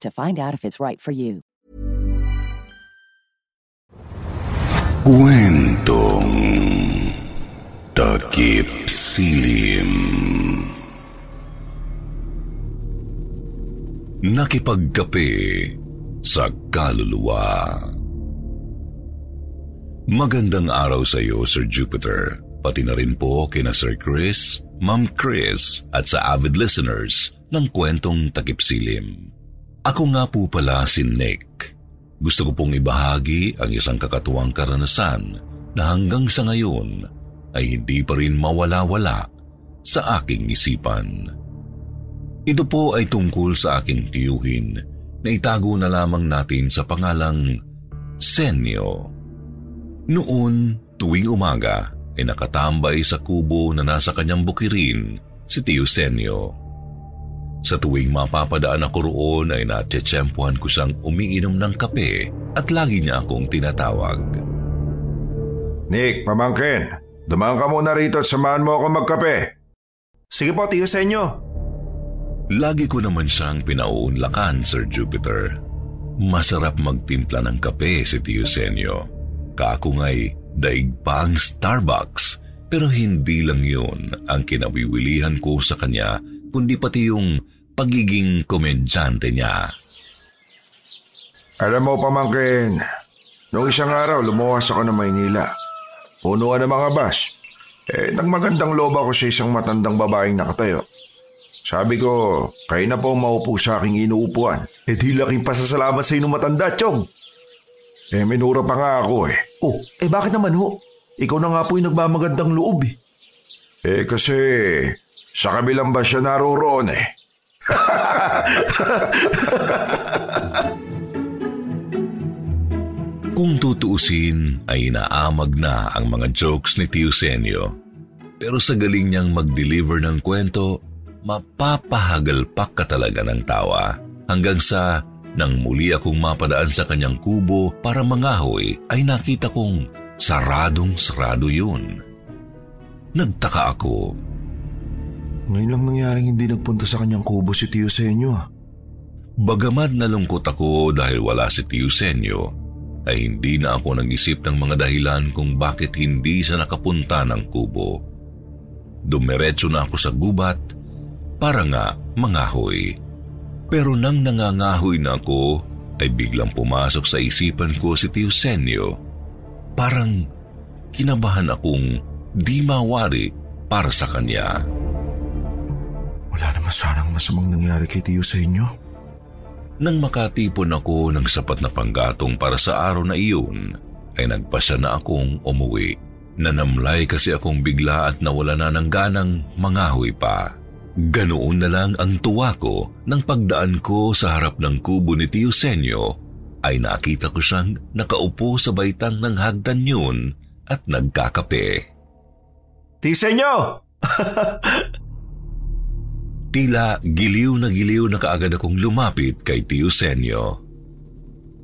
to find out if it's right for you. Kwentong Takip Silim Nakipagkape sa kaluluwa Magandang araw sa iyo, Sir Jupiter, pati na rin po kina Sir Chris, Ma'am Chris at sa avid listeners ng kwentong Takip Silim. Ako nga po pala si Nick. Gusto ko pong ibahagi ang isang kakatuwang karanasan na hanggang sa ngayon ay hindi pa rin mawala-wala sa aking isipan. Ito po ay tungkol sa aking tiyuhin na itago na lamang natin sa pangalang Senyo. Noon, tuwing umaga, ay nakatambay sa kubo na nasa kanyang bukirin si Tiyo Senyo. Sa tuwing mapapadaan ako roon ay natsetsempuhan ko siyang umiinom ng kape at lagi niya akong tinatawag. Nick, pamangkin, dumaan ka muna rito at samahan mo ako magkape. Sige po, tiyo sa inyo. Lagi ko naman siyang pinauunlakan, Sir Jupiter. Masarap magtimpla ng kape si Tiyo Senyo. Kaako nga'y daig pa ang Starbucks, pero hindi lang yun ang kinawiwilihan ko sa kanya, kundi pati yung pagiging komedyante niya. Alam mo, pamangkin, noong isang araw lumuwas ako ng Maynila. Punuan ng mga bus. Eh, nang magandang loob ako sa isang matandang babaeng nakatayo. Sabi ko, kayo na po maupo sa aking inuupuan. Eh di laking pasasalamat sa inong matanda, Chong. Eh minura pa nga ako eh. Oh, eh bakit naman ho? Ikaw na nga po yung nagmamagandang loob eh. Eh kasi sa kabilang ba siya naroroon eh. Kung tutuusin ay inaamag na ang mga jokes ni Tio Senyo. Pero sa galing niyang mag-deliver ng kwento, mapapahagalpak ka talaga ng tawa. Hanggang sa nang muli akong mapadaan sa kanyang kubo para mangahoy ay nakita kong saradong sarado yun. Nagtaka ako ngayon lang nangyaring hindi nagpunta sa kanyang kubo si Tio Senyo ah. Nalungkot ako dahil wala si Tio Senyo, ay hindi na ako nag-isip ng mga dahilan kung bakit hindi siya nakapunta ng kubo. Dumiretso na ako sa gubat para nga mangahoy. Pero nang nangangahoy na ako, ay biglang pumasok sa isipan ko si Tio Senyo. Parang kinabahan akong di mawari para sa kanya. Wala naman sanang masamang nangyari kay Tiyo sa inyo. Nang makatipon ako ng sapat na panggatong para sa araw na iyon, ay nagpasya na akong umuwi. Nanamlay kasi akong bigla at nawala na ng ganang mangahoy pa. Ganoon na lang ang tuwa ko nang pagdaan ko sa harap ng kubo ni Tio Senyo ay nakita ko siyang nakaupo sa baitang ng hagdan yun at nagkakape. Tio Senyo! Tila giliw na giliw na kaagad akong lumapit kay Tio Senyo.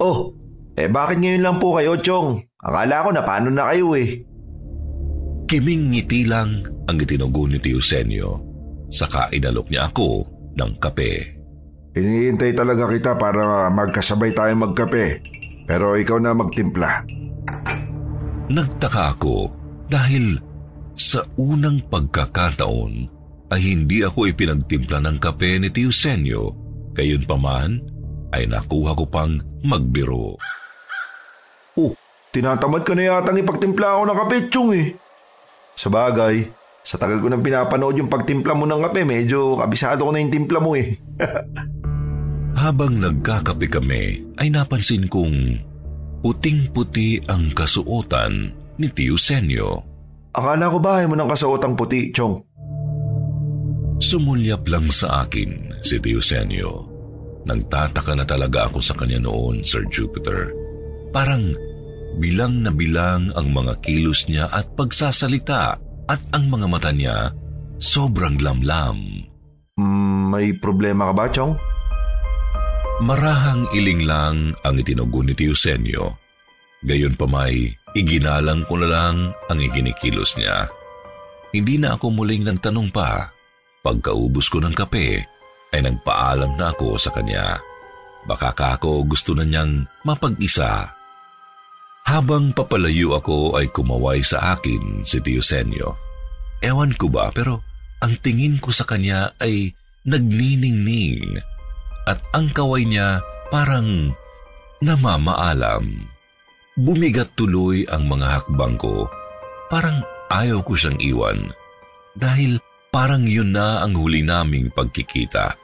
Oh, eh bakit ngayon lang po kayo, Chong? Akala ko na paano na kayo eh. Kiming ngiti lang ang itinugo ni Tio Senyo. Saka inalok niya ako ng kape. Iniintay talaga kita para magkasabay tayo magkape. Pero ikaw na magtimpla. Nagtaka ako dahil sa unang pagkakataon ay hindi ako ipinagtimpla ng kape ni Tio Senyo, gayon pa man ay nakuha ko pang magbiro. Oh, tinatamad ka na yatang ipagtimpla ako ng kape, Chong eh. Sa bagay, sa tagal ko nang pinapanood yung pagtimpla mo ng kape, medyo kabisado ko na yung timpla mo eh. Habang nagkakape kami, ay napansin kong puting-puti ang kasuotan ni Tio Senyo. Akala ko bahay mo ng kasuotang puti, Chong. Sumulyap lang sa akin si Tio Senyo. Nagtataka na talaga ako sa kanya noon, Sir Jupiter. Parang bilang na bilang ang mga kilos niya at pagsasalita at ang mga mata niya sobrang lamlam. Mm, may problema ka ba, Chong? Marahang iling lang ang itinugon ni Tio Senyo. Gayon pa may iginalang ko na lang ang ikinikilos niya. Hindi na ako muling nagtanong pa. Pagkaubos ko ng kape, ay nagpaalam na ako sa kanya. Baka kako gusto na niyang mapag-isa. Habang papalayo ako ay kumaway sa akin si Tio Senyo. Ewan ko ba pero ang tingin ko sa kanya ay nagniningning at ang kaway niya parang namamaalam. Bumigat tuloy ang mga hakbang ko. Parang ayaw ko siyang iwan. Dahil parang yun na ang huli naming pagkikita.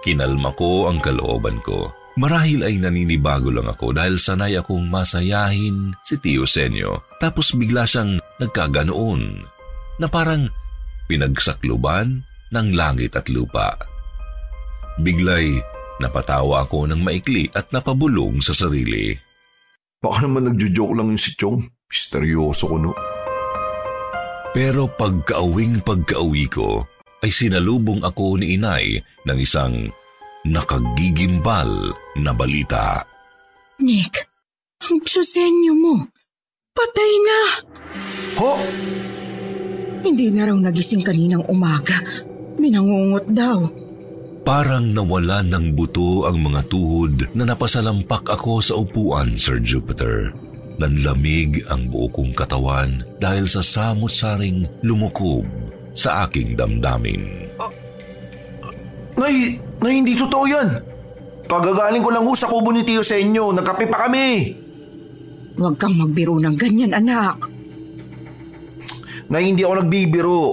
Kinalma ko ang kalooban ko. Marahil ay naninibago lang ako dahil sanay akong masayahin si Tio Senyo. Tapos bigla siyang nagkaganoon na parang pinagsakluban ng langit at lupa. Biglay Napatawa ako ng maikli at napabulong sa sarili. Baka naman nagjo-joke lang yung si Chong. Misteryoso ko no. Pero pagkaawing pagkauwi ko, ay sinalubong ako ni inay ng isang nakagigimbal na balita. Nick, ang susenyo mo, patay na. Ho? Hindi na raw nagising kaninang umaga. Binangungot daw. Parang nawala ng buto ang mga tuhod na napasalampak ako sa upuan, Sir Jupiter. Nanlamig ang buo kong katawan dahil sa samot-saring lumukob sa aking damdamin. Uh, uh, nay, nay, hindi totoo yan. Kagagaling ko lang ho sa kubo ni Tio sa inyo. Nagkape pa kami. Huwag kang magbiro ng ganyan, anak. Nay, hindi ako nagbibiro.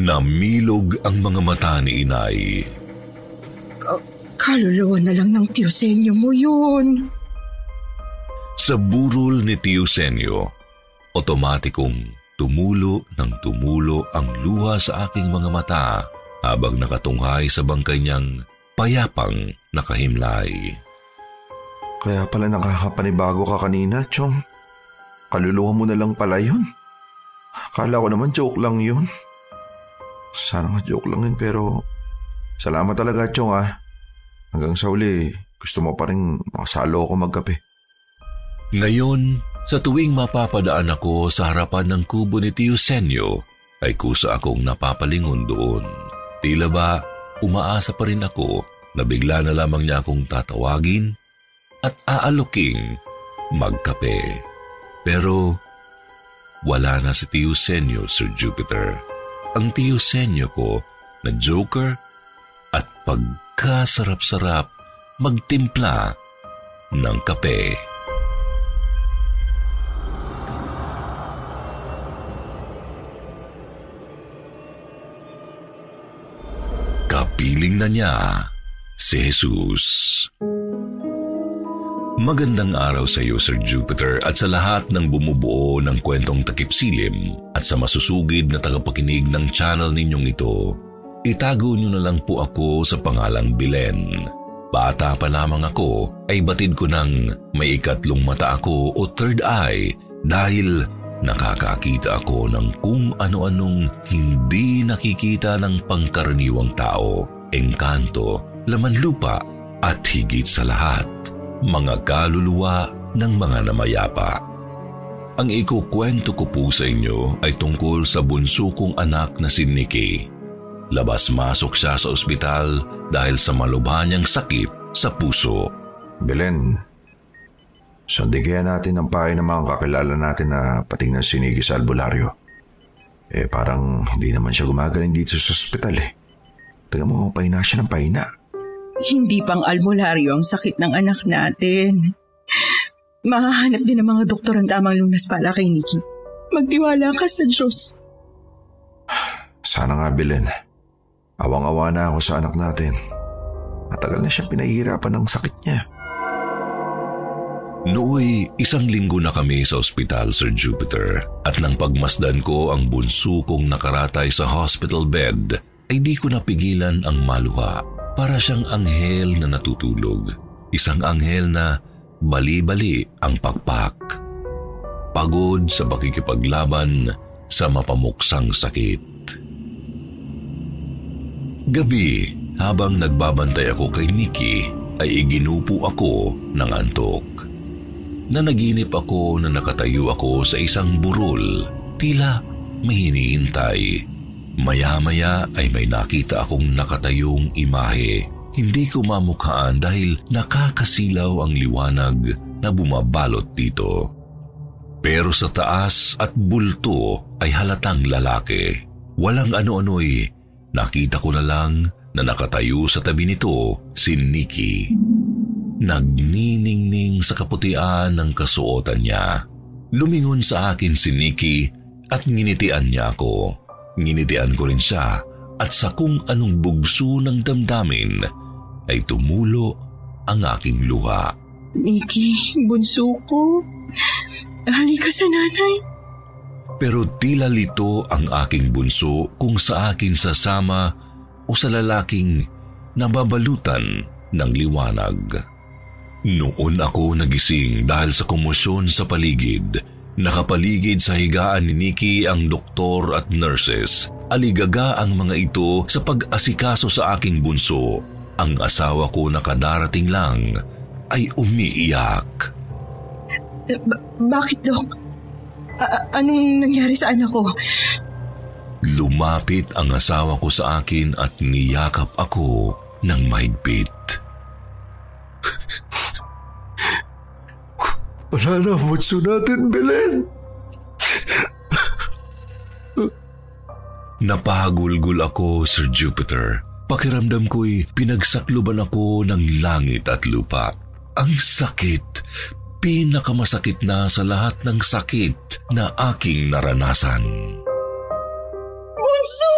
Namilog ang mga mata ni inay. Ka- kaluluwa na lang ng Tiosenyo mo yun. Sa burol ni Tiosenyo, otomatikong tumulo ng tumulo ang luha sa aking mga mata habang nakatunghay sa bangkay niyang payapang nakahimlay. Kaya pala nakakapanibago ka kanina, Chong. Kaluluwa mo na lang pala yun. Akala ko naman joke lang yun. Sana nga joke lang yun pero salamat talaga Chong ah. Hanggang sa uli, gusto mo pa rin makasalo ako magkape. Ngayon, sa tuwing mapapadaan ako sa harapan ng kubo ni Tio Senyo, ay kusa akong napapalingon doon. Tila ba umaasa pa rin ako na bigla na lamang niya akong tatawagin at aaluking magkape. Pero wala na si Tio Senyo, Sir Jupiter ang tiyosenyo ko na joker at pagkasarap-sarap magtimpla ng kape. Na niya si Jesus. Magandang araw sa iyo, Sir Jupiter, at sa lahat ng bumubuo ng kwentong takip silim at sa masusugid na tagapakinig ng channel ninyong ito. Itago niyo na lang po ako sa pangalang Bilen. Bata pa lamang ako ay batid ko ng may ikatlong mata ako o third eye dahil nakakakita ako ng kung ano-anong hindi nakikita ng pangkaraniwang tao, engkanto, laman lupa at higit sa lahat mga kaluluwa ng mga namayapa. Ang ikukwento ko po sa inyo ay tungkol sa bunso kong anak na si Nikki. Labas-masok siya sa ospital dahil sa malubha niyang sakit sa puso. Belen, sandigyan natin ang pahay ng mga kakilala natin na patingnan si Nikki sa albularyo. Eh parang hindi naman siya gumagaling dito sa ospital eh. Tingnan mo, pahina siya ng pahina. Hindi pang albularyo ang sakit ng anak natin. Mahahanap din ng mga doktor ang tamang lunas para kay Nikki. Magtiwala ka sa Diyos. Sana nga, Belen. Awang-awa na ako sa anak natin. Matagal na siyang pinahihirapan ng sakit niya. Nooy, isang linggo na kami sa ospital, Sir Jupiter, at nang pagmasdan ko ang bunso kong nakaratay sa hospital bed, ay di ko napigilan ang maluha. Para siyang anghel na natutulog. Isang anghel na bali-bali ang pakpak. Pagod sa pakikipaglaban sa mapamuksang sakit. Gabi, habang nagbabantay ako kay Nikki, ay iginupo ako ng antok. Nanaginip ako na nakatayo ako sa isang burol, tila may hinihintay. Maya-maya ay may nakita akong nakatayong imahe. Hindi ko mamukhaan dahil nakakasilaw ang liwanag na bumabalot dito. Pero sa taas at bulto ay halatang lalaki. Walang ano-ano'y nakita ko na lang na nakatayo sa tabi nito si Nikki. Nagniningning sa kaputian ng kasuotan niya. Lumingon sa akin si Nikki at nginitian niya ako. Nginitian ko rin siya at sa kung anong bugso ng damdamin ay tumulo ang aking luha. Nikki, bunso ko. Halika sa nanay. Pero tila lito ang aking bunso kung sa akin sasama o sa lalaking nababalutan ng liwanag. Noon ako nagising dahil sa komosyon sa paligid, nakapaligid sa higaan ni Nikki ang doktor at nurses. Aligaga ang mga ito sa pag-asikaso sa aking bunso. Ang asawa ko na kadarating lang ay umiiyak. Ba- bakit, Dok? A- anong nangyari sa anak ko? Lumapit ang asawa ko sa akin at niyakap ako ng mahigpit. Wala na ang bunso natin, Belen. Napahagulgul ako, Sir Jupiter. Pakiramdam ko'y pinagsakluban ako ng langit at lupa. Ang sakit, pinakamasakit na sa lahat ng sakit na aking naranasan. Bunso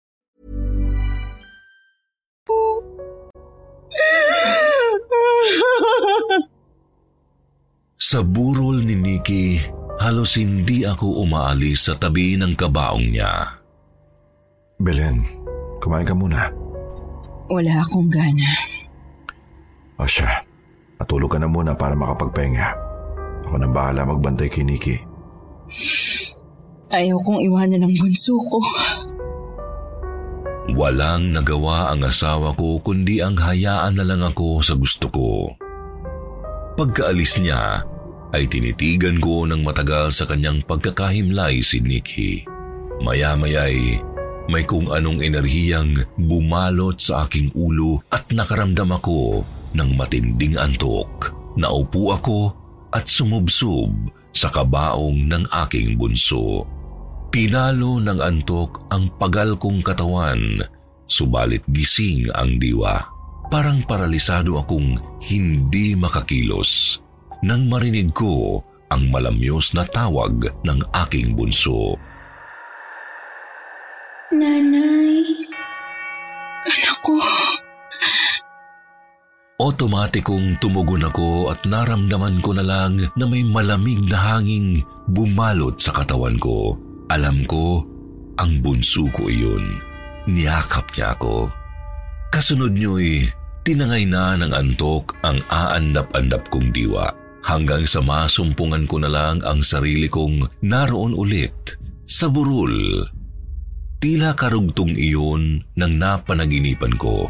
Sa burol ni Nikki, halos hindi ako umaalis sa tabi ng kabaong niya. Belen, kumain ka muna. Wala akong gana. O siya, matulog ka na muna para makapagpahinga. Ako nang bahala magbantay kay Nikki. Ayaw kong iwanan ng bunso ko. Walang nagawa ang asawa ko kundi ang hayaan na lang ako sa gusto ko. Pagkaalis niya, ay tinitigan ko ng matagal sa kanyang pagkakahimlay si Nikki. Maya-maya'y May kung anong enerhiyang bumalot sa aking ulo at nakaramdam ako ng matinding antok. Naupo ako at sumubsob sa kabaong ng aking bunso. Pinalo ng antok ang pagal kong katawan, subalit gising ang diwa. Parang paralisado akong hindi makakilos. Nang marinig ko ang malamyos na tawag ng aking bunso. Nanay, anak ko. Otomatikong tumugon ako at naramdaman ko na lang na may malamig na hanging bumalot sa katawan ko. Alam ko, ang bunso ko iyon. Niyakap niya ako. Kasunod niyo'y tinangay na ng antok ang aandap-andap kong diwa hanggang sa masumpungan ko na lang ang sarili kong naroon ulit sa burol. Tila karugtong iyon ng napanaginipan ko.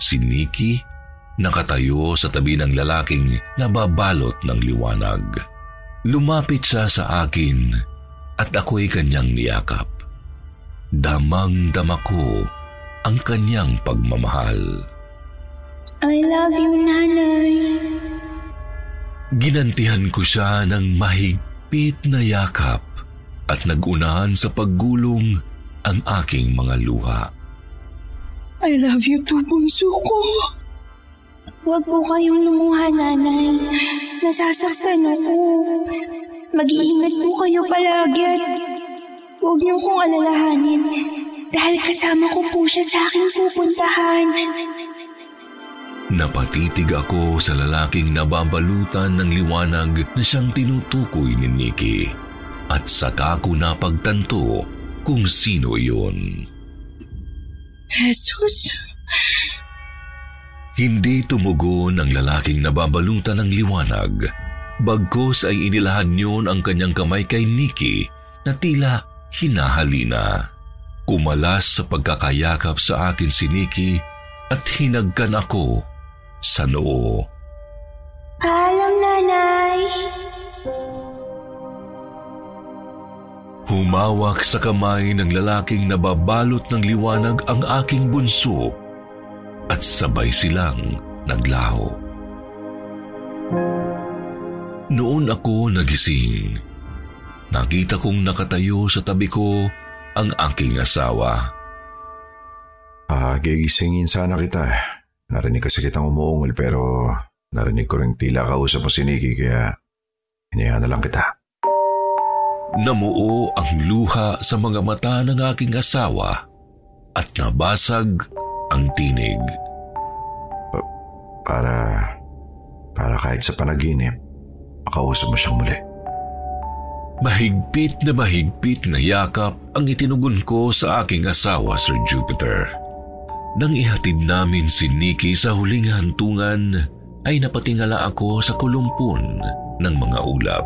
Si Nikki nakatayo sa tabi ng lalaking nababalot ng liwanag. Lumapit siya sa akin at ako'y kanyang niyakap. Damang-dama ko ang kanyang pagmamahal. I love you, Nanay. Ginantihan ko siya ng mahigpit na yakap at nagunahan sa paggulong ang aking mga luha. I love you too, bunso ko. Huwag po kayong lumuha, Nanay. Nasasaktan ako. Mag-iingat po kayo palagi at huwag niyo kong alalahanin dahil kasama ko po siya sa aking pupuntahan. Napatitig ako sa lalaking nababalutan ng liwanag na siyang tinutukoy ni Nikki at saka ko napagtanto kung sino iyon. Jesus? Hindi tumugon ang lalaking nababalutan ng liwanag. Bagkos ay inilahan niyon ang kanyang kamay kay Nikki na tila hinahalina. Kumalas sa pagkakayakap sa akin si Nikki at hinagkan ako sa noo. Paalam, Nanay. Humawak sa kamay ng lalaking nababalot ng liwanag ang aking bunso at sabay silang naglaho. Noon ako nagising. Nakita kong nakatayo sa tabi ko ang aking asawa. Ah, gigisingin sana kita. Narinig kasi kitang umuungol pero narinig ko rin tila kausap mo si Nikki kaya hinihan na lang kita. Namuo ang luha sa mga mata ng aking asawa at nabasag ang tinig. Pa- para, para kahit sa panaginip, makausap mo siyang muli. Mahigpit na mahigpit na yakap ang itinugon ko sa aking asawa, Sir Jupiter. Nang ihatid namin si Nikki sa huling hantungan, ay napatingala ako sa kulumpon ng mga ulap.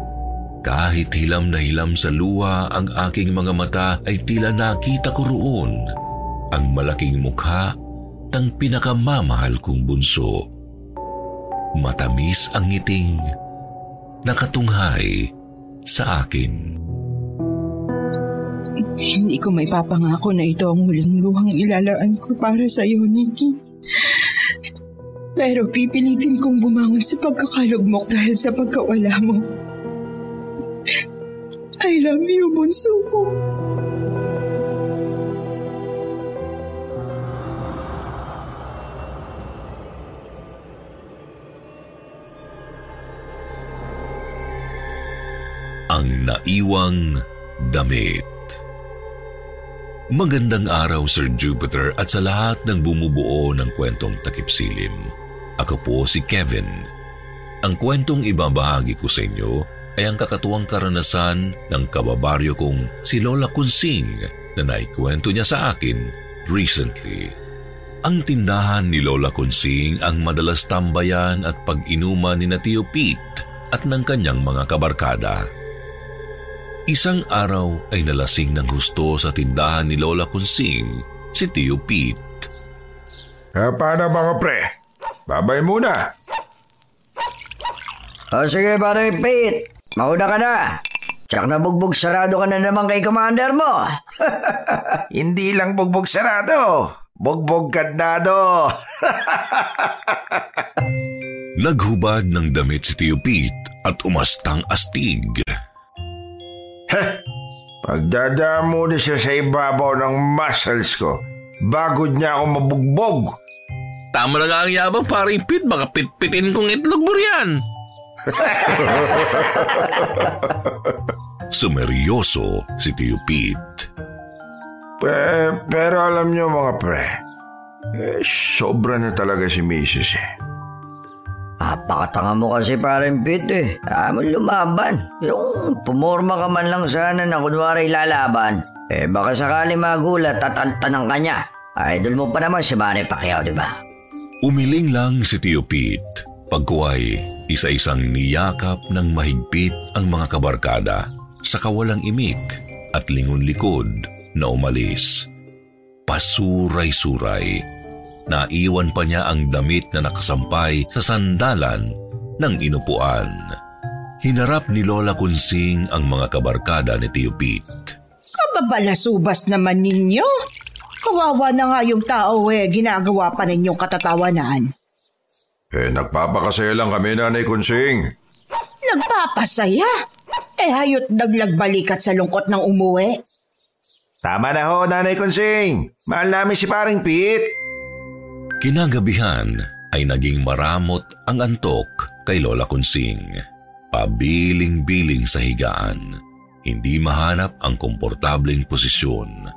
Kahit hilam na hilam sa luha ang aking mga mata ay tila nakita ko roon ang malaking mukha ng pinakamamahal kong bunso. Matamis ang ngiting nakatunghay sa akin. Hindi ko may papangako na ito ang huling luhang ilalaan ko para sa iyo, Nikki. Pero pipilitin kong bumangon sa pagkakalugmok dahil sa pagkawala mo. I love you, bunso ko. Ang naiwang damit. Magandang araw, Sir Jupiter, at sa lahat ng bumubuo ng kwentong takipsilim. Ako po si Kevin. Ang kwentong ibabahagi ko sa inyo ay ang kakatuwang karanasan ng kababaryo kong si Lola Kunsing na naikwento niya sa akin recently. Ang tindahan ni Lola Kunsing ang madalas tambayan at pag-inuman ni na Tio Pete at ng kanyang mga kabarkada. Isang araw ay nalasing ng gusto sa tindahan ni Lola Kunsing si Tio Pete. Eh, paano mga pre? Babay muna. O sige, pare Pete. Mauna ka na. Tsak na bugbog sarado ka na naman kay commander mo. Hindi lang bugbog sarado, bugbog kadnado. Naghubad ng damit si Tio Pete at umastang astig. Heh, pagdadamo na siya sa ibabaw ng muscles ko bago niya ako mabugbog. Tama na nga ang yabang paring Pete, baka pitpitin kong itlog mo riyan. Sumeryoso si Tio Pete. Pe, pero alam niyo mga pre, eh, sobra na talaga si Mrs. eh. Napakatanga mo kasi parang Pete eh. Mo lumaban. Yung pumorma ka man lang sana na kunwari lalaban. Eh baka sakali magulat at antanang ka niya. Idol mo pa naman si Manny Pacquiao, di ba? Umiling lang si Tio Pete. Pagkuhay, isa-isang niyakap ng mahigpit ang mga kabarkada sa kawalang imik at lingon likod na umalis. Pasuray-suray Naiwan pa niya ang damit na nakasampay sa sandalan ng inupuan. Hinarap ni Lola Kunsing ang mga kabarkada ni Tio Pete. Kababalasubas naman ninyo. Kawawa na nga yung tao eh, ginagawa pa ninyong katatawanan. Eh, nagpapakasaya lang kami, Nanay Kunsing. Nagpapasaya? Eh, hayot naglagbalikat sa lungkot ng umuwi. Tama na ho, Nanay Kunsing. Mahal namin si paring Pete. Kinagabihan ay naging maramot ang antok kay Lola Kunsing. Pabiling-biling sa higaan. Hindi mahanap ang komportableng posisyon.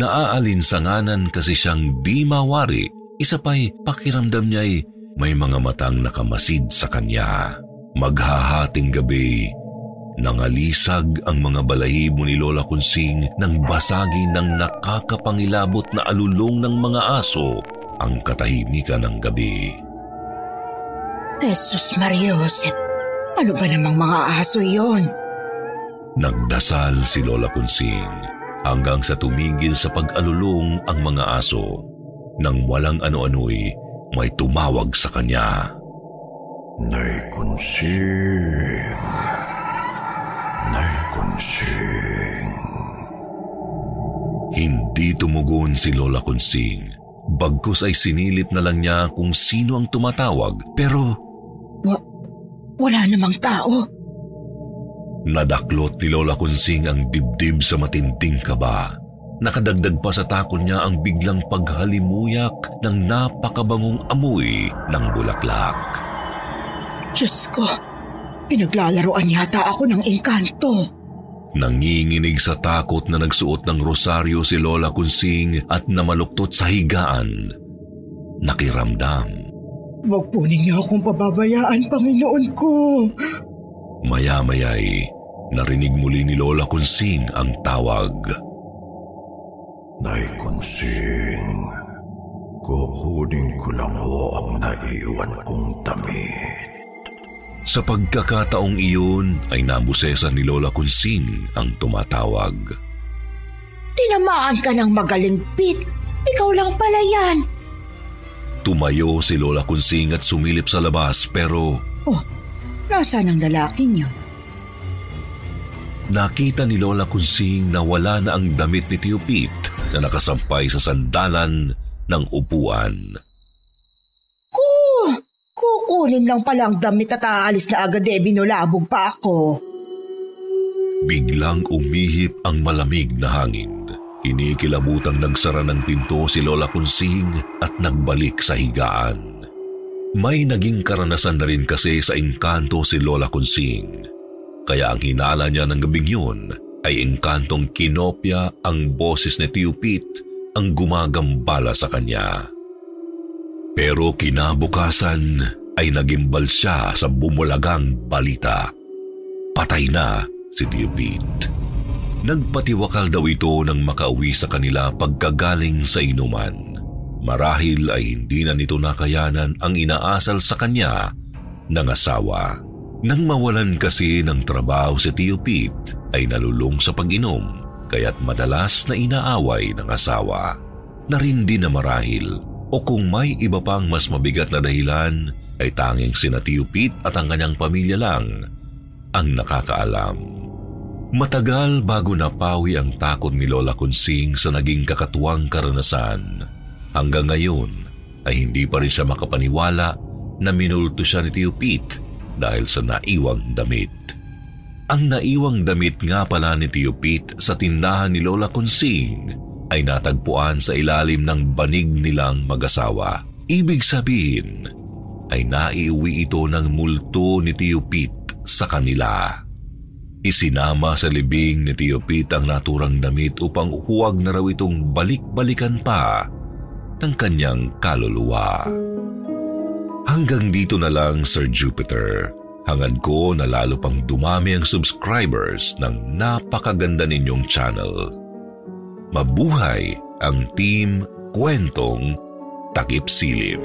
Naaalinsanganan kasi siyang di mawari, isa pa'y pakiramdam niya'y may mga matang nakamasid sa kanya. Maghahating gabi, nangalisag ang mga balahibo ni Lola Kunsing nang basagi ng nakakapangilabot na alulong ng mga aso ang katahimikan ng gabi. Jesus Maria Josep, ano ba namang mga aso yon? Nagdasal si Lola Kunsing hanggang sa tumigil sa pag-alulong ang mga aso. Nang walang ano-ano'y may tumawag sa kanya. Nay Kunsing, Nay Kunsing. Hindi tumugon si Lola Kunsing Bagkus ay sinilip na lang niya kung sino ang tumatawag pero... Wa- wala namang tao. Nadaklot ni Lola Kunsing ang dibdib sa matinding kaba. Nakadagdag pa sa takon niya ang biglang paghalimuyak ng napakabangong amoy ng bulaklak. Diyos ko, pinaglalaroan yata ako ng engkanto. Nanginginig sa takot na nagsuot ng rosaryo si Lola Kunsing at namaluktot sa higaan. Nakiramdam. Huwag po ninyo akong pababayaan, Panginoon ko. Maya-maya'y narinig muli ni Lola Kunsing ang tawag. Nay Kunsing, kukunin ko lang ho ang naiwan kong damit. Sa pagkakataong iyon ay nabusesa ni Lola Kunsing ang tumatawag. Tinamaan ka ng magaling, Pete. Ikaw lang pala yan. Tumayo si Lola Kunsing at sumilip sa labas pero... Oh, nasaan ang lalaking yun? Nakita ni Lola Kunsing na wala na ang damit ni Tio Pete na nakasampay sa sandalan ng upuan. Kukunin lang pala ang damit at aalis na agad eh binulabog pa ako. Biglang umihip ang malamig na hangin. Kinikilabutang nagsara ng pinto si Lola Kunsing at nagbalik sa higaan. May naging karanasan na rin kasi sa engkanto si Lola Kunsing. Kaya ang hinala niya ng gabing yun ay engkantong kinopya ang boses ni Tio Pete ang gumagambala sa kanya. Pero kinabukasan ay nagimbal siya sa bumulagang balita. Patay na si Tio. Nagpatiwakal daw ito nang makauwi sa kanila pagkagaling sa inuman. Marahil ay hindi na nito nakayanan ang inaasal sa kanya ng asawa. Nang mawalan kasi ng trabaho si Tio Pete ay nalulong sa pag-inom kaya't madalas na inaaway ng asawa. Narindi na marahil o kung may iba pang mas mabigat na dahilan ay tanging sina Tio Pete at ang kanyang pamilya lang ang nakakaalam. Matagal bago napawi ang takot ni Lola Kunsing sa naging kakatuwang karanasan. Hanggang ngayon ay hindi pa rin siya makapaniwala na minulto siya ni Tio Pete dahil sa naiwang damit. Ang naiwang damit nga pala ni Tio Pete sa tindahan ni Lola Kunsing ay natagpuan sa ilalim ng banig nilang mag-asawa. Ibig sabihin ay naiuwi ito ng multo ni Tio Pete sa kanila. Isinama sa libing ni Tio Pete ang naturang damit upang huwag na raw itong balik-balikan pa ng kanyang kaluluwa. Hanggang dito na lang, Sir Jupiter. Hangad ko na lalo pang dumami ang subscribers ng napakaganda ninyong channel. Mabuhay ang Team Kwentong Takip Silim.